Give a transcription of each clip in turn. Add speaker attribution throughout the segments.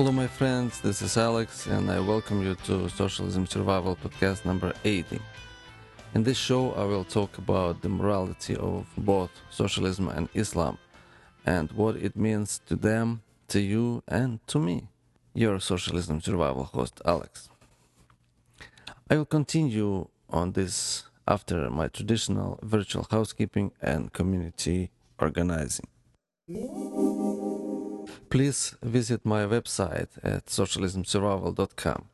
Speaker 1: Hello, my friends. This is Alex, and I welcome you to Socialism Survival Podcast number 80. In this show, I will talk about the morality of both socialism and Islam and what it means to them, to you, and to me, your Socialism Survival host, Alex. I will continue on this after my traditional virtual housekeeping and community organizing. Please visit my website at socialismsurvival.com.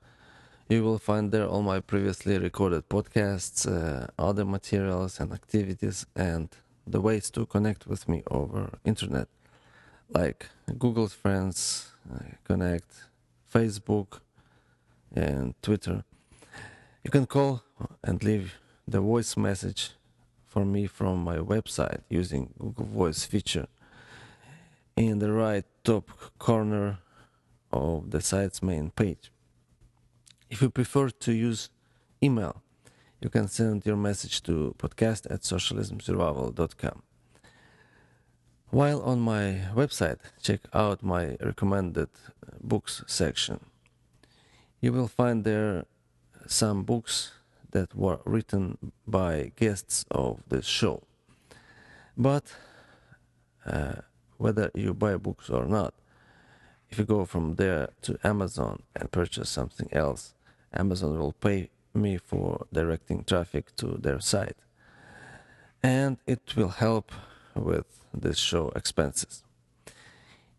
Speaker 1: You will find there all my previously recorded podcasts, uh, other materials and activities, and the ways to connect with me over internet, like Google Friends, uh, Connect, Facebook, and Twitter. You can call and leave the voice message for me from my website using Google Voice feature in the right top corner of the site's main page. If you prefer to use email, you can send your message to podcast at socialismsurvival.com. While on my website, check out my recommended books section. You will find there some books that were written by guests of the show. But uh, whether you buy books or not, if you go from there to Amazon and purchase something else, Amazon will pay me for directing traffic to their site. And it will help with this show expenses.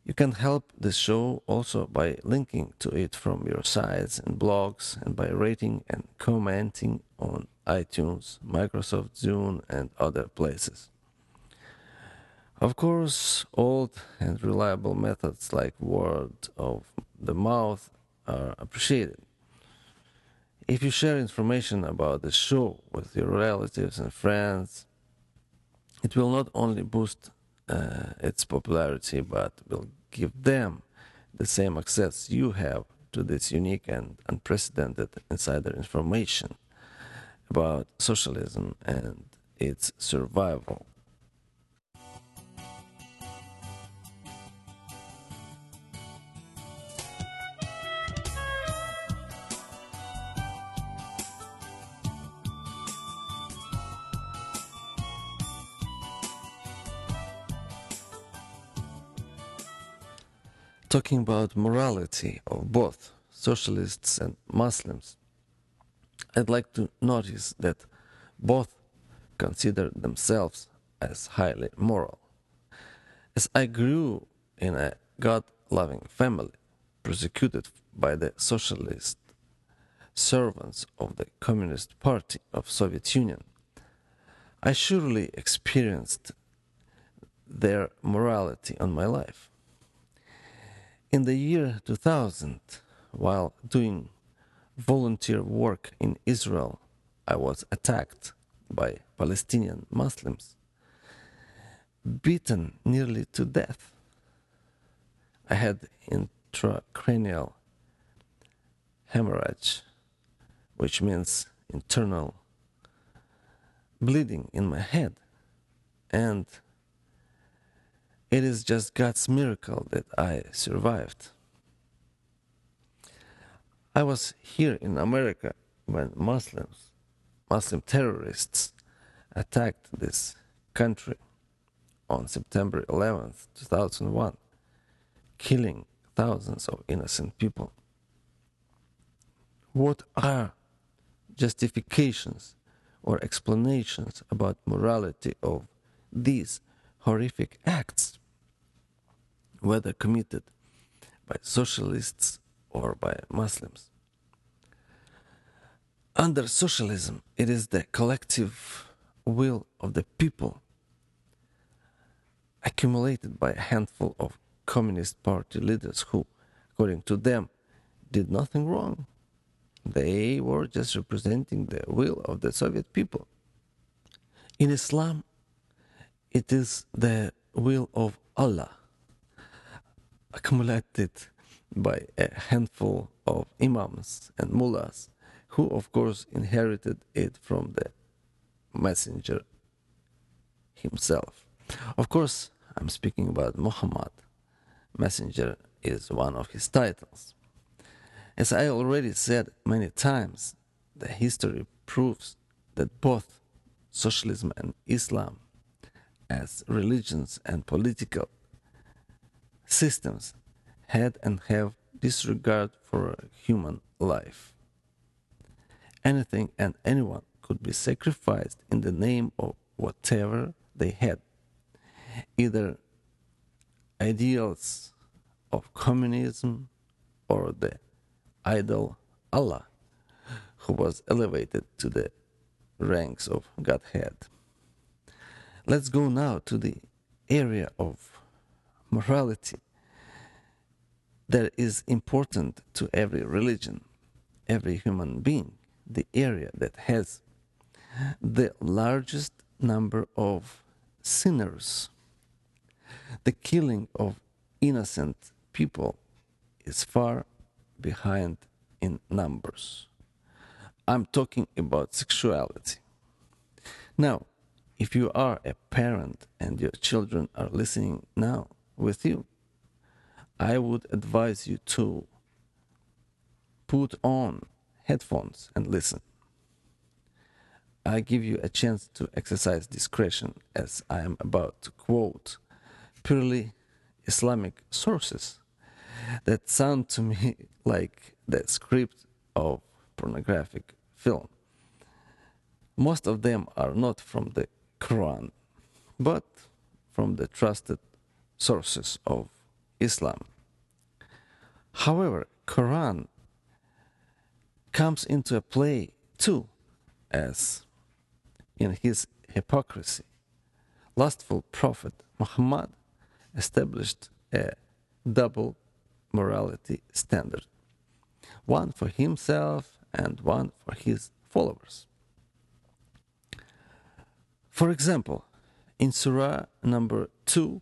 Speaker 1: You can help this show also by linking to it from your sites and blogs and by rating and commenting on iTunes, Microsoft Zune, and other places. Of course, old and reliable methods like word of the mouth are appreciated. If you share information about the show with your relatives and friends, it will not only boost uh, its popularity but will give them the same access you have to this unique and unprecedented insider information about socialism and its survival. Talking about morality of both socialists and Muslims, I'd like to notice that both consider themselves as highly moral. As I grew in a God loving family, persecuted by the socialist servants of the Communist Party of Soviet Union, I surely experienced their morality on my life. In the year 2000, while doing volunteer work in Israel, I was attacked by Palestinian Muslims, beaten nearly to death. I had intracranial hemorrhage, which means internal bleeding in my head, and it is just God's miracle that I survived. I was here in America when Muslims, Muslim terrorists, attacked this country on September 11th, 2001, killing thousands of innocent people. What are justifications or explanations about morality of these horrific acts, whether committed by socialists or by Muslims. Under socialism, it is the collective will of the people accumulated by a handful of Communist Party leaders who, according to them, did nothing wrong. They were just representing the will of the Soviet people. In Islam, it is the will of Allah accumulated by a handful of imams and mullahs who of course inherited it from the messenger himself of course i'm speaking about muhammad messenger is one of his titles. As I already said many times, the history proves that both socialism and Islam, as religions and political systems, had and have disregard for human life. Anything and anyone could be sacrificed in the name of whatever they had, either ideals of communism or the idol Allah, who was elevated to the ranks of Godhead. Let's go now to the area of morality that is important to every religion, every human being, the area that has the largest number of sinners. The killing of innocent people is far behind in numbers. I'm talking about sexuality. Now, if you are a parent and your children are listening now with you, I would advise you to put on headphones and listen. I give you a chance to exercise discretion as I am about to quote purely Islamic sources that sound to me like the script of pornographic film. Most of them are not from the Quran, but from the trusted sources of Islam. However, Quran comes into play too, as in his hypocrisy. Lustful prophet Muhammad established a double morality standard one for himself and one for his followers. For example, in Surah number 2,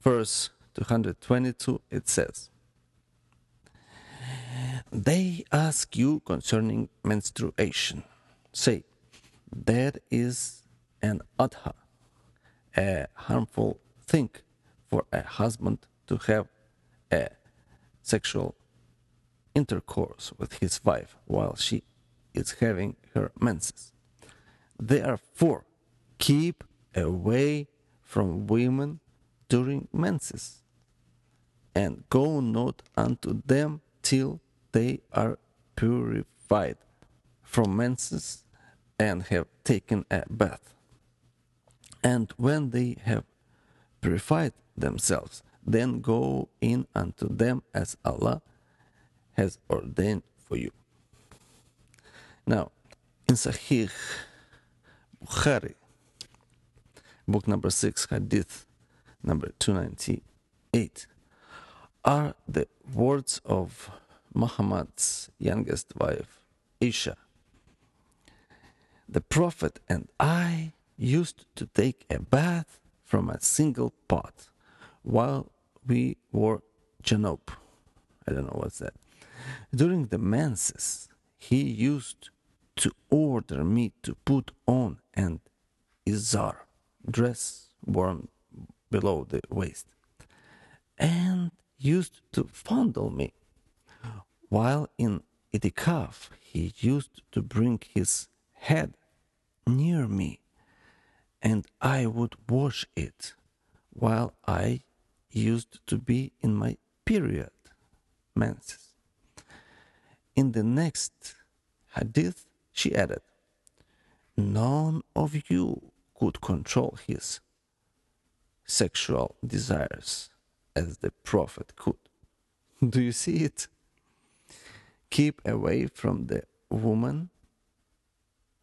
Speaker 1: verse 222, it says, They ask you concerning menstruation. Say, that is an adha, a harmful thing for a husband to have a sexual intercourse with his wife while she is having her menses. Therefore, keep away from women during menses, and go not unto them till they are purified from menses and have taken a bath. And when they have purified themselves, then go in unto them as Allah has ordained for you. Now, in Sahih Bukhari, book number 6, Hadith number 298, are the words of Muhammad's youngest wife, Isha. The Prophet and I used to take a bath from a single pot while we wore janop. I don't know what's that. During the menses, he used to order me to put on an izar, dress worn below the waist, and used to fondle me. While in itikaf, he used to bring his head near me, and I would wash it while I used to be in my period menses. In the next hadith, she added, None of you could control his sexual desires as the prophet could. Do you see it? Keep away from the woman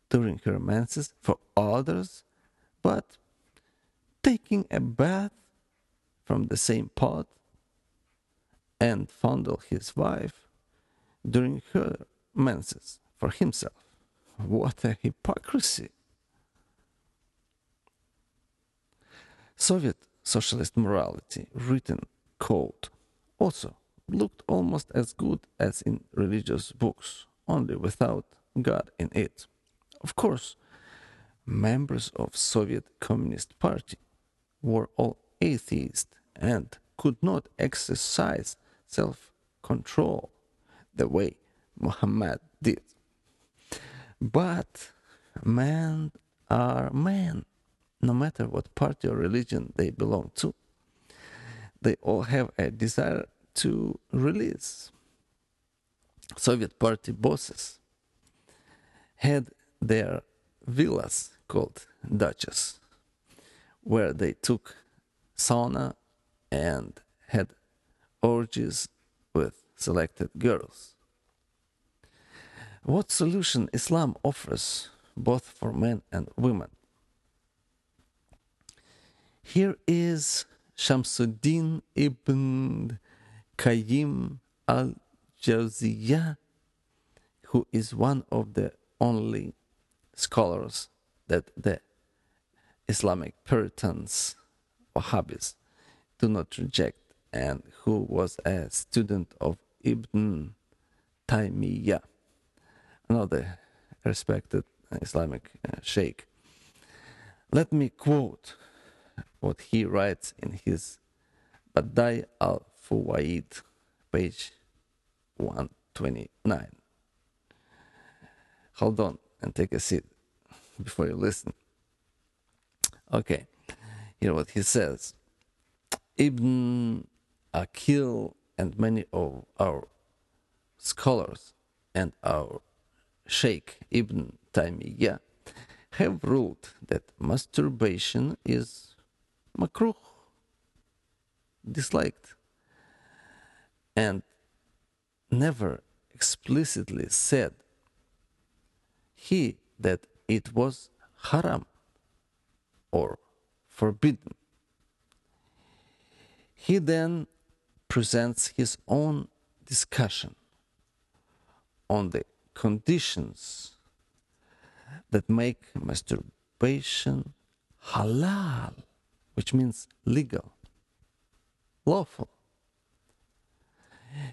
Speaker 1: during her menses for others, but taking a bath from the same pot and fondle his wife during her menses for himself. What a hypocrisy! Soviet socialist morality, written code, also looked almost as good as in religious books, only without God in it. Of course, members of Soviet Communist Party were all atheists and could not exercise self control the way Muhammad did. But men are men, no matter what party or religion they belong to. They all have a desire to release. Soviet party bosses had their villas called dachas, where they took sauna and had orgies with selected girls. What solution Islam offers both for men and women? Here is Shamsuddin ibn Qayyim al Jawziyah, who is one of the only scholars that the Islamic Puritans, Wahhabis, do not reject, and who was a student of Ibn Taymiyyah, another respected Islamic uh, sheikh. Let me quote what he writes in his Badai al Fuwaid, page 129. Hold on and take a seat before you listen. Okay, hear what he says. Ibn Akil and many of our scholars and our Sheikh Ibn Taymiyyah have ruled that masturbation is makruh, disliked, and never explicitly said he that it was haram or forbidden. He then presents his own discussion on the conditions that make masturbation halal, which means legal, lawful.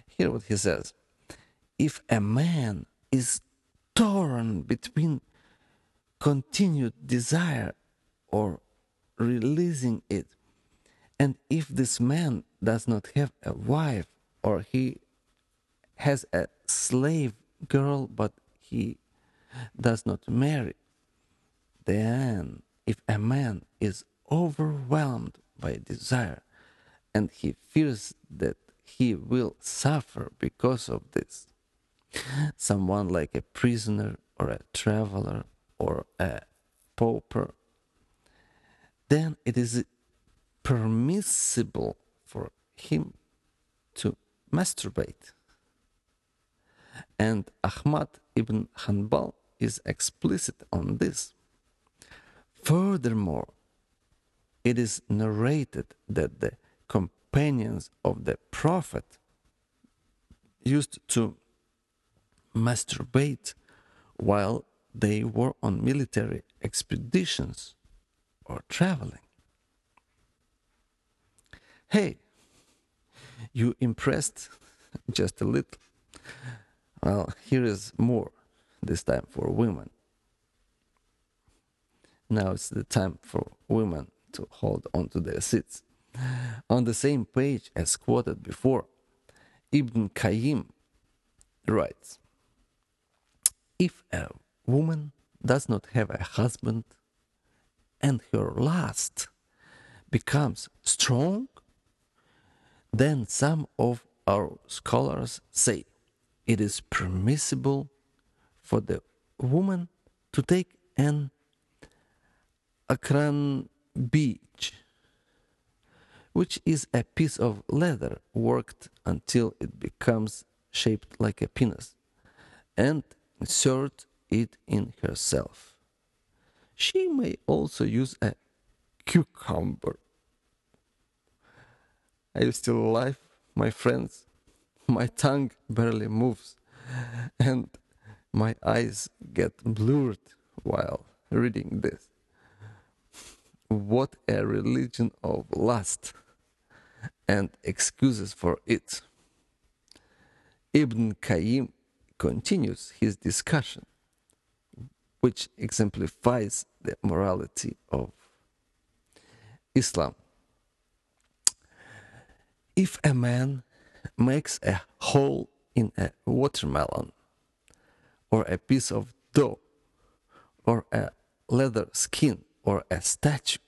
Speaker 1: Hear what he says. If a man is torn between continued desire or releasing it, and if this man does not have a wife or he has a slave girl but he does not marry, then if a man is overwhelmed by desire and he fears that he will suffer because of this, someone like a prisoner or a traveler or a pauper, then it is permissible for him to masturbate. And Ahmad ibn Hanbal is explicit on this. Furthermore, it is narrated that the companions of the Prophet used to masturbate while they were on military expeditions or traveling. Hey, you impressed just a little. Well, here is more, this time for women. Now it's the time for women to hold on to their seats. On the same page as quoted before, Ibn Qayyim writes If a woman does not have a husband and her lust becomes strong, then some of our scholars say it is permissible for the woman to take an akran beach, which is a piece of leather worked until it becomes shaped like a penis, and insert it in herself. She may also use a cucumber. Are you still alive, my friends? My tongue barely moves, and my eyes get blurred while reading this. What a religion of lust and excuses for it. Ibn Qayyim continues his discussion, which exemplifies the morality of Islam. if a man makes a hole in a watermelon, or a piece of dough, or a leather skin, or a statue,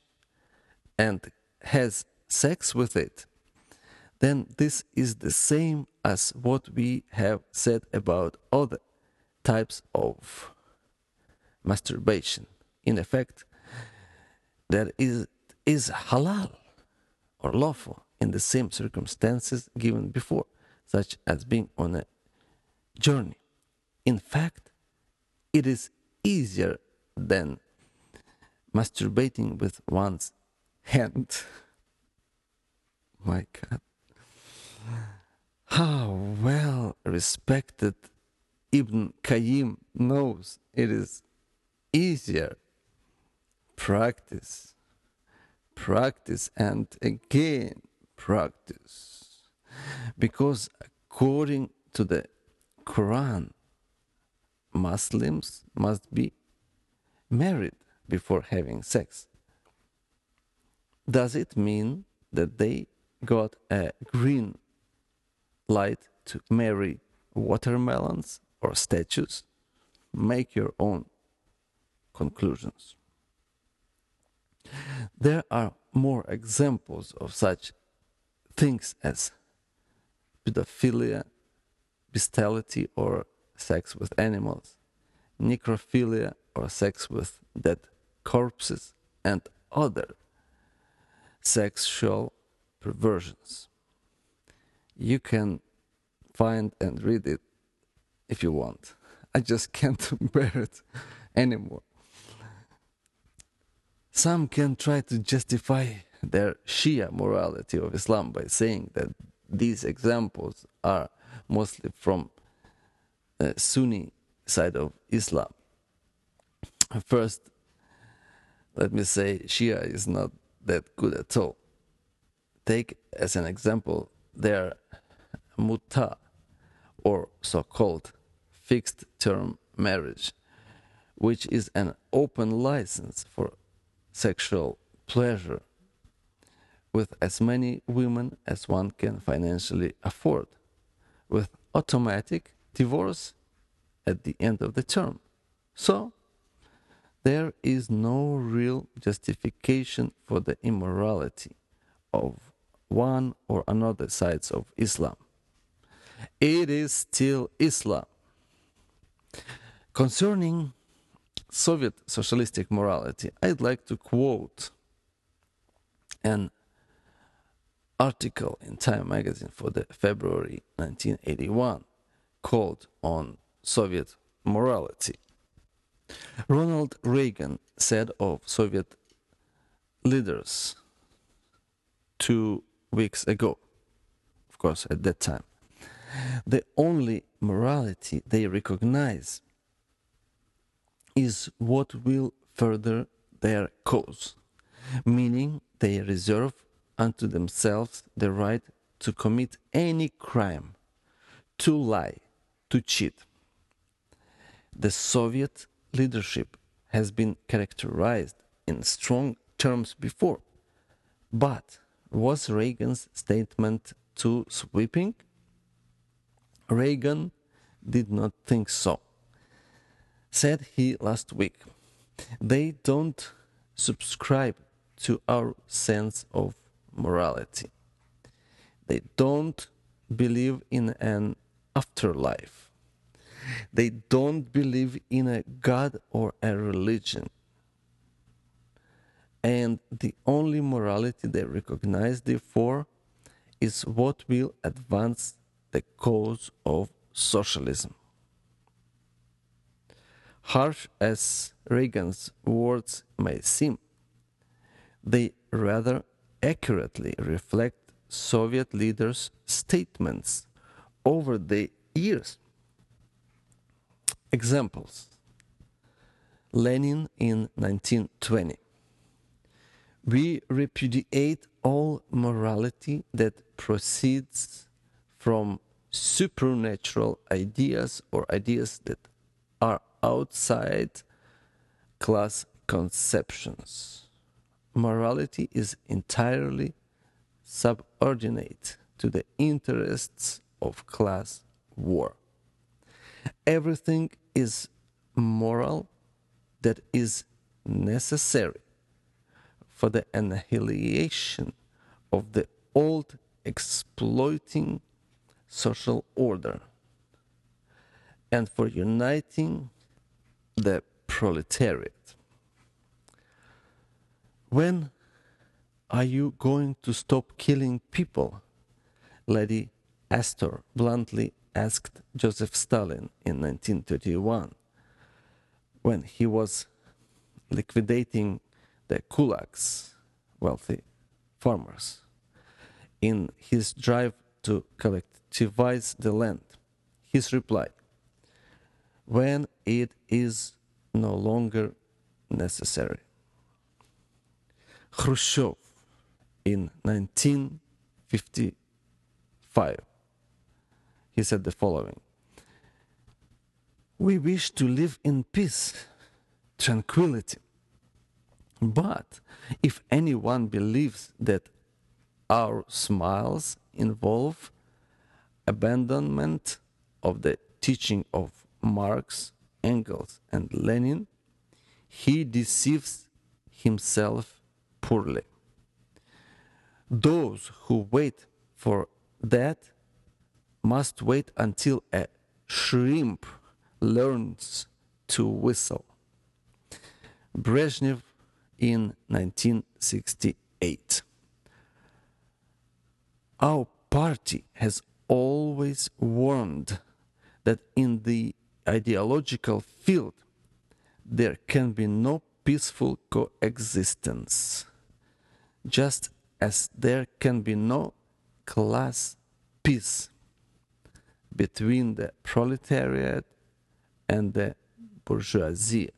Speaker 1: and has sex with it, then this is the same as what we have said about other types of masturbation. In effect, there is, is halal or lawful in the same circumstances given before, such as being on a journey. In fact, it is easier than masturbating with one's hand. My God. How well respected Ibn Qayyim knows it is easier. Practice, practice, and again practice. Because according to the Quran, Muslims must be married before having sex. Does it mean that they got a green light to marry watermelons or statues? Make your own conclusions. There are more examples of such things as pedophilia, bestiality, or sex with animals, necrophilia, or sex with dead corpses, and other sexual perversions. You can find and read it if you want. I just can't bear it anymore. Some can try to justify their Shia morality of Islam by saying that these examples are mostly from the Sunni side of Islam. First, let me say Shia is not that good at all. Take as an example their muta, or so called fixed term marriage, which is an open license for sexual pleasure with as many women as one can financially afford, with automatic divorce at the end of the term. So, there is no real justification for the immorality of one or another sides of Islam. It is still Islam. Concerning Soviet socialistic morality, I'd like to quote an article in Time magazine for the February 1981 called on Soviet morality. Ronald Reagan said of Soviet leaders two weeks ago, of course, at that time, the only morality they recognize is what will further their cause, meaning they reserve unto themselves the right to commit any crime, to lie, to cheat. The Soviet leadership has been characterized in strong terms before, but was Reagan's statement too sweeping? Reagan did not think so. Said he last week, they don't subscribe to our sense of morality. They don't believe in an afterlife. They don't believe in a God or a religion. And the only morality they recognize, therefore, is what will advance the cause of socialism. Harsh as Reagan's words may seem, they rather accurately reflect Soviet leaders' statements over the years. Examples Lenin in 1920. We repudiate all morality that proceeds from supernatural ideas or ideas that are outside class conceptions. Morality is entirely subordinate to the interests of class war. Everything is moral that is necessary for the annihilation of the old exploiting social order and for uniting the proletariat. When are you going to stop killing people? Lady Astor bluntly asked Joseph Stalin in 1931 when he was liquidating the kulaks, wealthy farmers, in his drive to collectivize the land. His reply when it is no longer necessary. Khrushchev in 1955 he said the following We wish to live in peace, tranquility. But if anyone believes that our smiles involve abandonment of the teaching of Marx, Engels, and Lenin, he deceives himself poorly. Those who wait for that must wait until a shrimp learns to whistle. Brezhnev in 1968. Our party has always warned that in the ideological field there can be no peaceful coexistence, just as there can be no class peace between the proletariat and the bourgeoisie.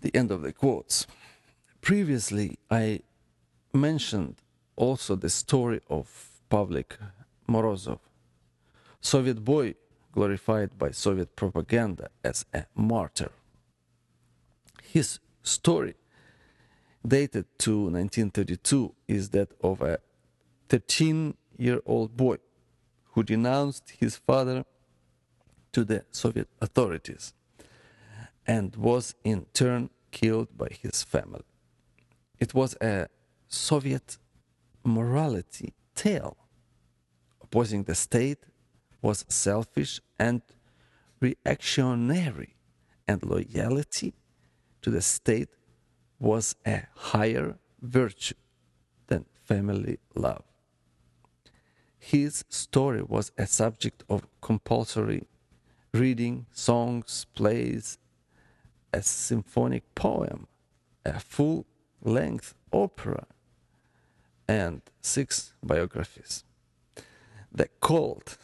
Speaker 1: The end of the quotes. Previously, I mentioned also the story of Pavlik Morozov, Soviet boy glorified by Soviet propaganda as a martyr. His story, dated to 1932, is that of a 13 year old boy who denounced his father to the Soviet authorities and was in turn killed by his family. It was a Soviet morality tale. Opposing the state was selfish and reactionary, and loyalty to the state was a higher virtue than family love. His story was a subject of compulsory reading, songs, plays, a symphonic poem, a full length opera, and six biographies. The cult,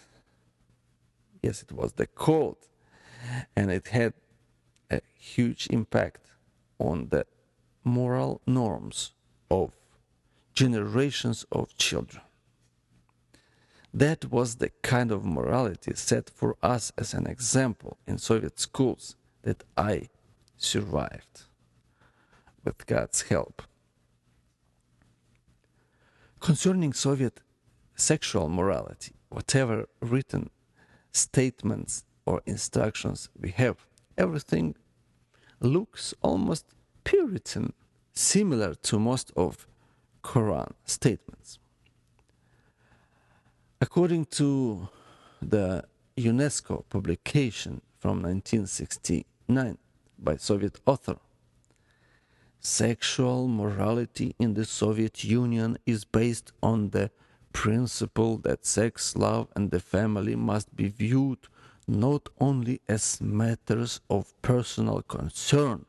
Speaker 1: yes, it was the cult, and it had a huge impact on the moral norms of generations of children. That was the kind of morality set for us as an example in Soviet schools that I survived with God's help. Concerning Soviet sexual morality, whatever written statements or instructions we have, everything looks almost Puritan, similar to most of Quran statements. According to the UNESCO publication from 1969 by Soviet author, sexual morality in the Soviet Union is based on the principle that sex, love, and the family must be viewed not only as matters of personal concern,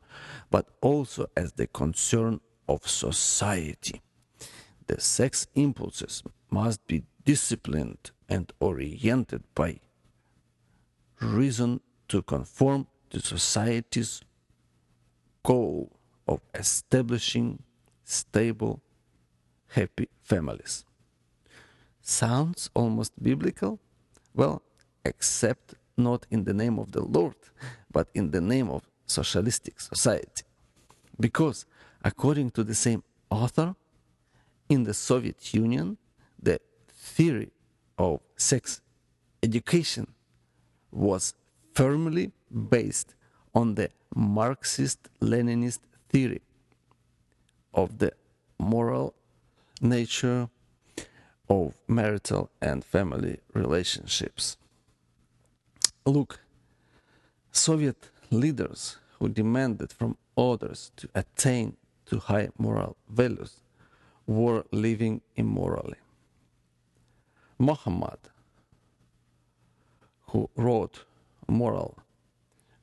Speaker 1: but also as the concern of society. The sex impulses must be disciplined and oriented by reason to conform to society's goal of establishing stable, happy families. Sounds almost biblical? Well, except not in the name of the Lord, but in the name of socialistic society. Because, according to the same author, In the Soviet Union, the theory of sex education was firmly based on the Marxist Leninist theory of the moral nature of marital and family relationships. Look, Soviet leaders who demanded from others to attain to high moral values were living immorally. Muhammad, who wrote moral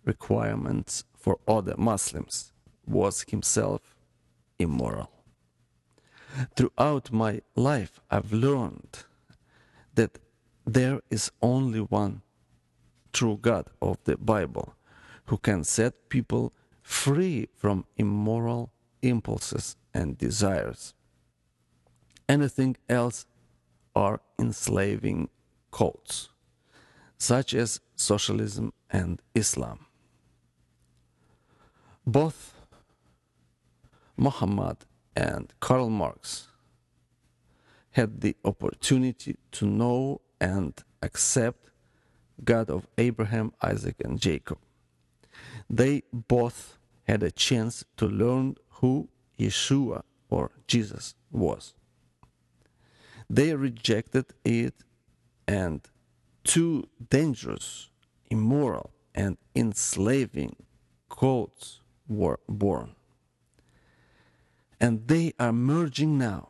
Speaker 1: requirements for other Muslims, was himself immoral. Throughout my life, I've learned that there is only one true God of the Bible who can set people free from immoral impulses and desires. Anything else are enslaving cults, such as socialism and Islam. Both Muhammad and Karl Marx had the opportunity to know and accept God of Abraham, Isaac, and Jacob. They both had a chance to learn who Yeshua or Jesus was. They rejected it, and two dangerous, immoral, and enslaving cults were born. And they are merging now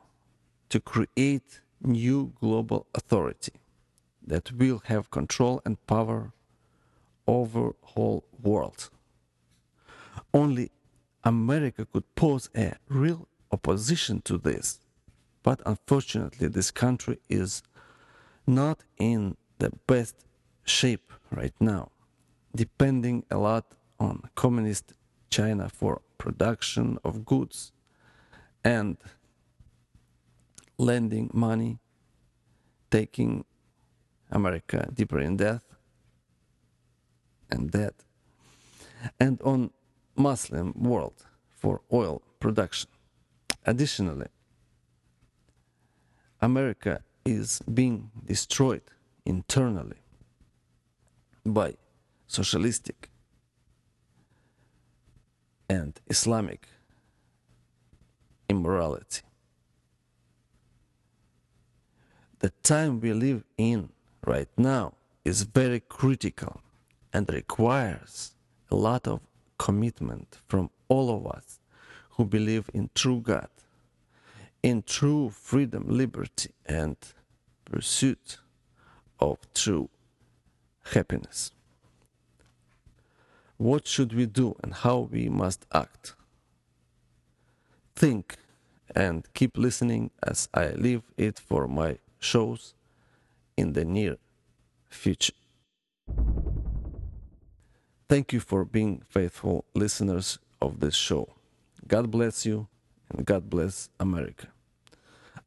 Speaker 1: to create new global authority that will have control and power over whole world. Only America could pose a real opposition to this. But unfortunately, this country is not in the best shape right now, depending a lot on communist China for production of goods and lending money, taking America deeper in debt and debt, and on Muslim world for oil production. Additionally, America is being destroyed internally by socialistic and Islamic immorality. The time we live in right now is very critical and requires a lot of commitment from all of us who believe in true God, in true freedom, liberty, and pursuit of true happiness. What should we do and how we must act? Think and keep listening as I leave it for my shows in the near future. Thank you for being faithful listeners of this show. God bless you and God bless America.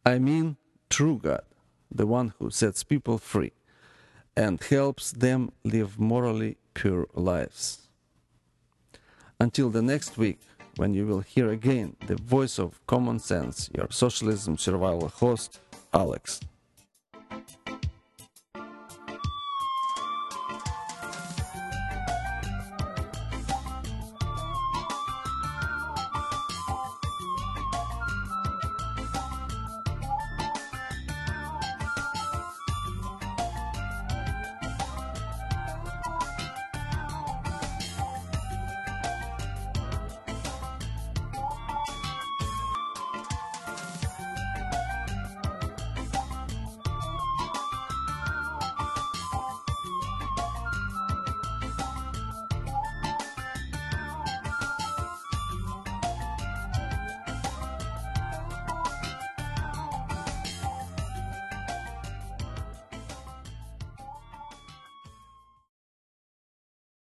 Speaker 1: I mean, true God, the one who sets people free and helps them live morally pure lives. Until the next week, when you will hear again the voice of common sense, your socialism survival host, Alex.